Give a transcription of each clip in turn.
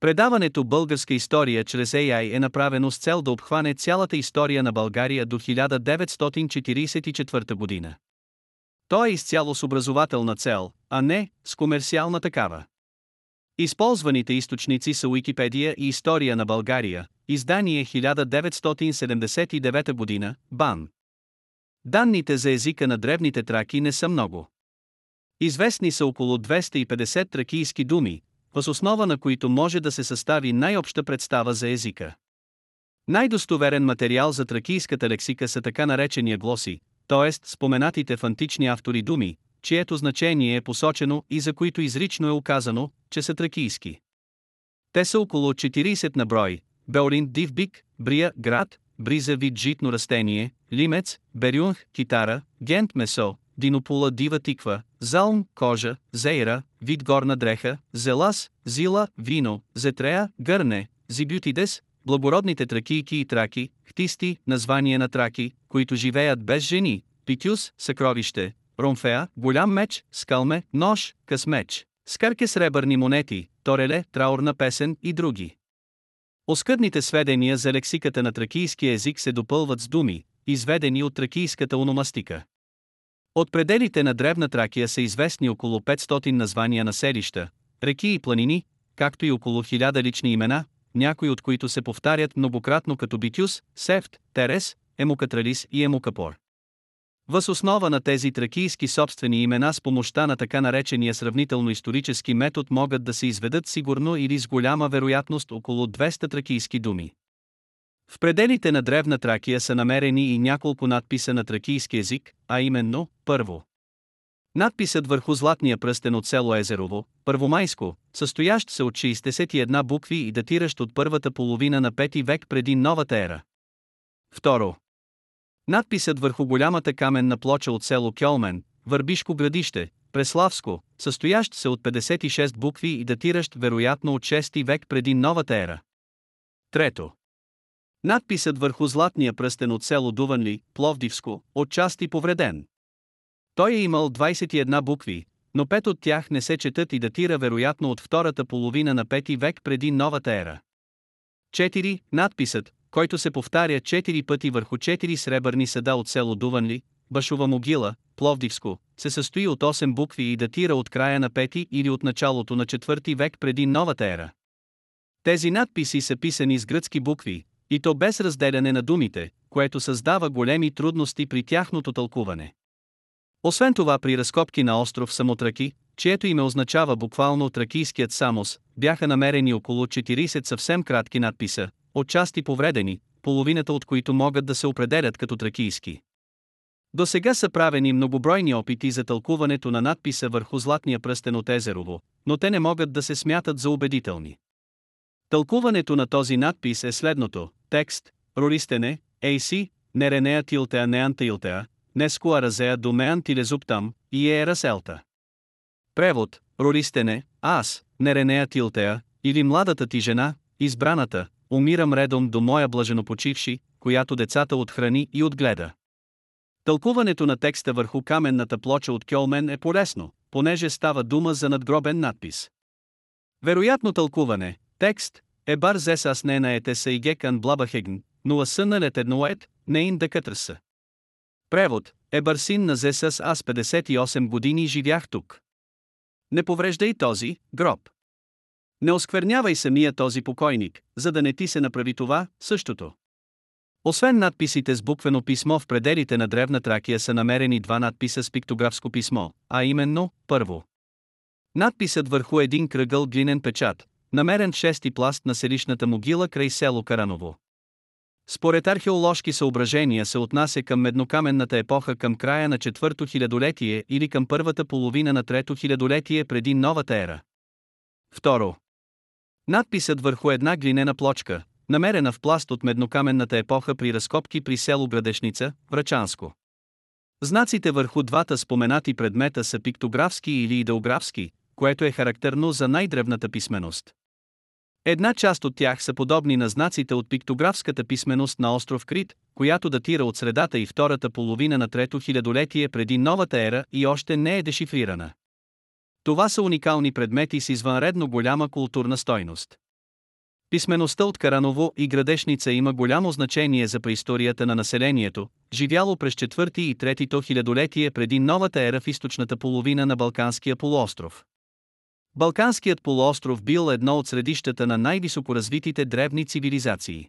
Предаването Българска история чрез AI е направено с цел да обхване цялата история на България до 1944 година. То е изцяло с образователна цел, а не с комерциална такава. Използваните източници са Уикипедия и История на България, издание 1979 година, БАН. Данните за езика на древните траки не са много. Известни са около 250 тракийски думи, въз основа на които може да се състави най-обща представа за езика. Най-достоверен материал за тракийската лексика са така наречения глоси, т.е. споменатите в антични автори думи, чието значение е посочено и за които изрично е указано, че са тракийски. Те са около 40 на брой, Беорин Дивбик, Брия, град, Бриза вид житно растение, Лимец, Берюнх, китара, Гент месо, Динопула дива тиква, Залм, кожа, Зейра, вид горна дреха, Зелас, Зила, вино, Зетрея, гърне, Зибютидес, благородните тракийки и траки, хтисти, название на траки, които живеят без жени, Питюс, съкровище, Ромфеа, голям меч, скалме, нож, късмеч, скарке сребърни монети, тореле, траурна песен и други. Оскъдните сведения за лексиката на тракийски език се допълват с думи, изведени от тракийската ономастика. От пределите на Древна Тракия са известни около 500 названия на селища, реки и планини, както и около 1000 лични имена, някои от които се повтарят многократно като Битюс, Сефт, Терес, Емукатралис и Емукапор. Въз основа на тези тракийски собствени имена с помощта на така наречения сравнително исторически метод могат да се изведат сигурно или с голяма вероятност около 200 тракийски думи. В пределите на Древна Тракия са намерени и няколко надписа на тракийски език, а именно, първо. Надписът върху златния пръстен от село Езерово, първомайско, състоящ се от 61 букви и датиращ от първата половина на 5 век преди новата ера. Второ. Надписът върху голямата каменна плоча от село Кьолмен, Върбишко градище, Преславско, състоящ се от 56 букви и датиращ вероятно от 6 век преди новата ера. Трето. Надписът върху златния пръстен от село Дуванли, Пловдивско, отчасти повреден. Той е имал 21 букви, но пет от тях не се четат и датира вероятно от втората половина на 5 век преди новата ера. 4. Надписът, който се повтаря 4 пъти върху 4 сребърни съда от село Дуванли, Башова могила, Пловдивско, се състои от 8 букви и датира от края на 5 или от началото на 4 век преди новата ера. Тези надписи са писани с гръцки букви, и то без разделяне на думите, което създава големи трудности при тяхното тълкуване. Освен това при разкопки на остров Самотраки, чието име означава буквално тракийският Самос, бяха намерени около 40 съвсем кратки надписа, отчасти повредени, половината от които могат да се определят като тракийски. До сега са правени многобройни опити за тълкуването на надписа върху златния пръстен от Езерово, но те не могат да се смятат за убедителни. Тълкуването на този надпис е следното: текст, Рористене, Ейси, Неренея Тилтеа Неантилтеа, Нескуа Разея Домеан Тилезуптам, и Ераселта. Превод, Рористене, аз, Неренея Тилтеа, или младата ти жена, избраната, умирам редом до моя блаженопочивши, която децата отхрани и отгледа. Тълкуването на текста върху каменната плоча от Кьолмен е полезно, понеже става дума за надгробен надпис. Вероятно тълкуване, текст, е бар зес аз не наете са и гекан блабахегн, но асън лет едноет, не ин да кътърса. Превод, е барсин на зесас аз 58 години живях тук. Не повреждай този, гроб. Не осквернявай самия този покойник, за да не ти се направи това, същото. Освен надписите с буквено писмо в пределите на Древна Тракия са намерени два надписа с пиктографско писмо, а именно, първо. Надписът върху един кръгъл глинен печат, намерен шести пласт на селищната могила край село Караново. Според археоложки съображения се отнася към меднокаменната епоха към края на четвърто хилядолетие или към първата половина на трето хилядолетие преди новата ера. Второ. Надписът върху една глинена плочка, намерена в пласт от меднокаменната епоха при разкопки при село Градешница, Врачанско. Знаците върху двата споменати предмета са пиктографски или идеографски, което е характерно за най-древната писменост. Една част от тях са подобни на знаците от пиктографската писменост на остров Крит, която датира от средата и втората половина на трето хилядолетие преди новата ера и още не е дешифрирана. Това са уникални предмети с извънредно голяма културна стойност. Писмеността от Караново и Градешница има голямо значение за преисторията на населението, живяло през 4 и 3 хилядолетие преди новата ера в източната половина на Балканския полуостров. Балканският полуостров бил едно от средищата на най-високоразвитите древни цивилизации.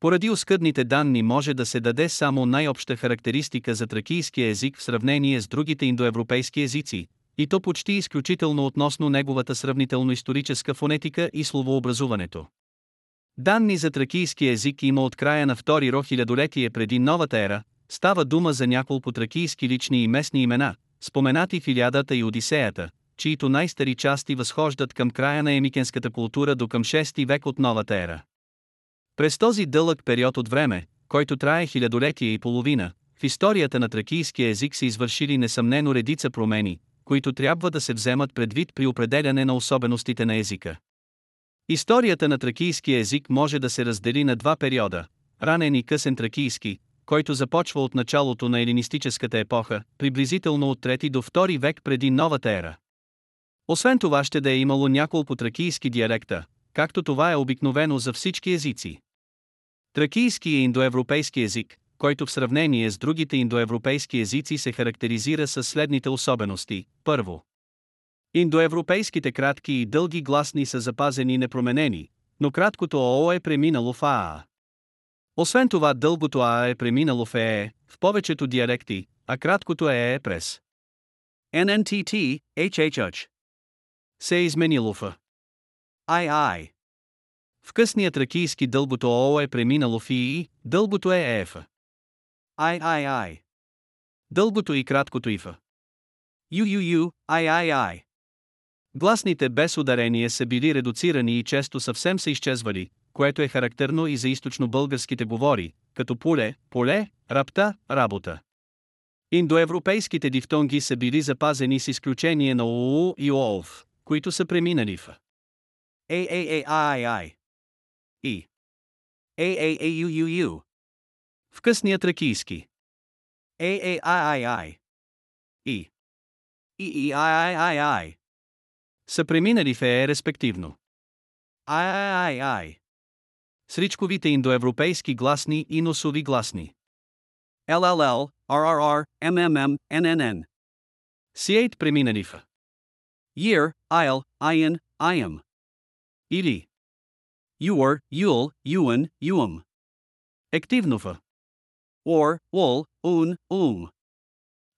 Поради оскъдните данни може да се даде само най-обща характеристика за тракийския език в сравнение с другите индоевропейски езици, и то почти изключително относно неговата сравнително-историческа фонетика и словообразуването. Данни за тракийски език има от края на втори ро хилядолетие преди новата ера, става дума за няколко тракийски лични и местни имена, споменати в Илядата и Одисеята, чието най-стари части възхождат към края на емикенската култура до към 6 век от новата ера. През този дълъг период от време, който трае хилядолетие и половина, в историята на тракийския език се извършили несъмнено редица промени, които трябва да се вземат предвид при определяне на особеностите на езика. Историята на тракийския език може да се раздели на два периода – ранен и късен тракийски, който започва от началото на елинистическата епоха, приблизително от 3 до 2 век преди новата ера. Освен това ще да е имало няколко тракийски диалекта, както това е обикновено за всички езици. Тракийски е индоевропейски език, който в сравнение с другите индоевропейски езици се характеризира с следните особености. Първо. Индоевропейските кратки и дълги гласни са запазени непроменени, но краткото ОО е преминало в АА. Освен това дългото АА е преминало в ЕЕ, в повечето диалекти, а краткото ЕЕ е през. NNTT, HHH. Се е изменило в II. В късния тракийски дългото ОО е преминало в ИИ, дългото е ЕФ. Ай, ай, ай. Дългото и краткото ифа. Ю, ю, ю, ай, ай, ай. Гласните без ударение са били редуцирани и често съвсем са изчезвали, което е характерно и за източно-българските говори, като поле, поле, рапта, работа. Индоевропейските дифтонги са били запазени с изключение на ОО и ООВ, които са преминали в АААИ. И АААЮЮЮ. В късния тракийски. ААИИ. И ИИИИИ. Са преминали в ЕЕ респективно. ААИИ. Сричковите индоевропейски гласни и носови гласни. ЛЛЛ, RRR, MMM, NNN. Сиейт преминали в Year, Isle, Ian, Iam. Или Юр, Юл, Юан, Юам. Ективно в Or, Ул, Ун, Ум.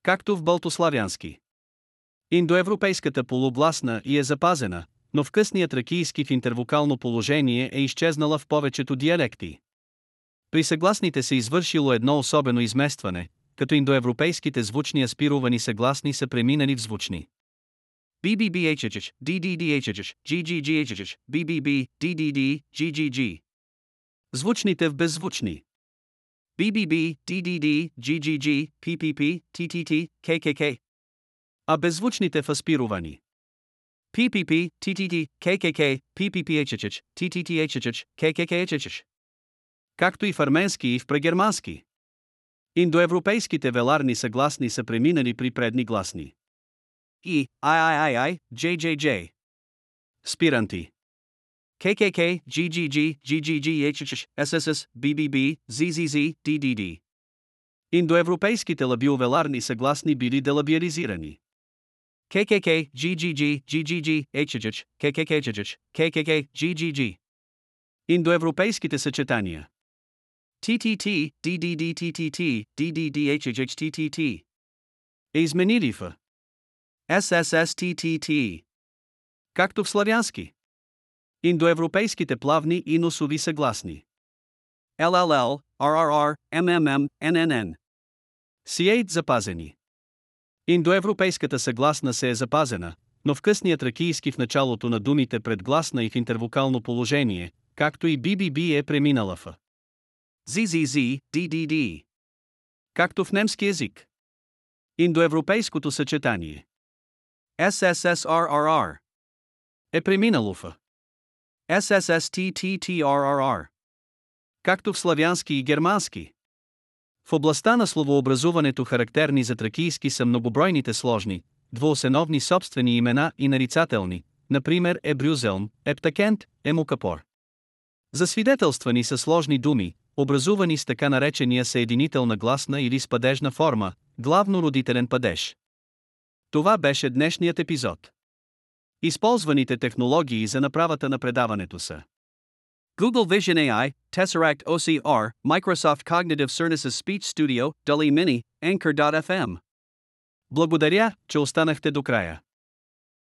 Както в балтославянски. Индоевропейската полубласна и е запазена, но в късния тракийски в интервокално положение е изчезнала в повечето диалекти. При съгласните се извършило едно особено изместване, като индоевропейските звучни аспировани съгласни са преминали в звучни. BBBHH, DDDHH, GGGHH, BBB, DDD, GGG. Звучните в беззвучни. BBB, DDD, GGG, PPP, TTT, KKK. А беззвучните в аспировани. PPP, TTT, KKK, PPPHH, TTTHH, KKKHH. Както и в арменски и в прегермански. Индоевропейските веларни съгласни са преминали при предни гласни. E, III, JJJ. Спиранти. KKK, GGG, GGG, SSS, BBB, ZZZ, DDD. Индоевропейските лабиовеларни съгласни били делабиализирани. KKK, GGG, GGG, HHH, KKK, KKK, GGG. Индоевропейските съчетания. TTT, DDD, TTT, DDD, HHH, TTT. Е изменили в SSSTTT. Както в славянски. Индоевропейските плавни и носови съгласни. LLL, RRR, MMM, NNN. Сиейт запазени. Индоевропейската съгласна се е запазена, но в късния тракийски в началото на думите предгласна и в интервокално положение, както и BBB е преминала в ZZZ, DDD. Както в немски език. Индоевропейското съчетание. SSSRRR е преминало в SSSTTTRRR, както в славянски и германски. В областта на словообразуването характерни за тракийски са многобройните сложни, двуосеновни собствени имена и нарицателни, например Ебрюзелм, Ептакент, Емукапор. Засвидетелствани са сложни думи, образувани с така наречения съединителна гласна или с падежна форма, главно родителен падеж. Това беше днешният епизод. Използваните технологии за направата на предаването са Google Vision AI, Tesseract OCR, Microsoft Cognitive Services Speech Studio, DALI Mini, Anchor.fm. Благодаря, че останахте до края.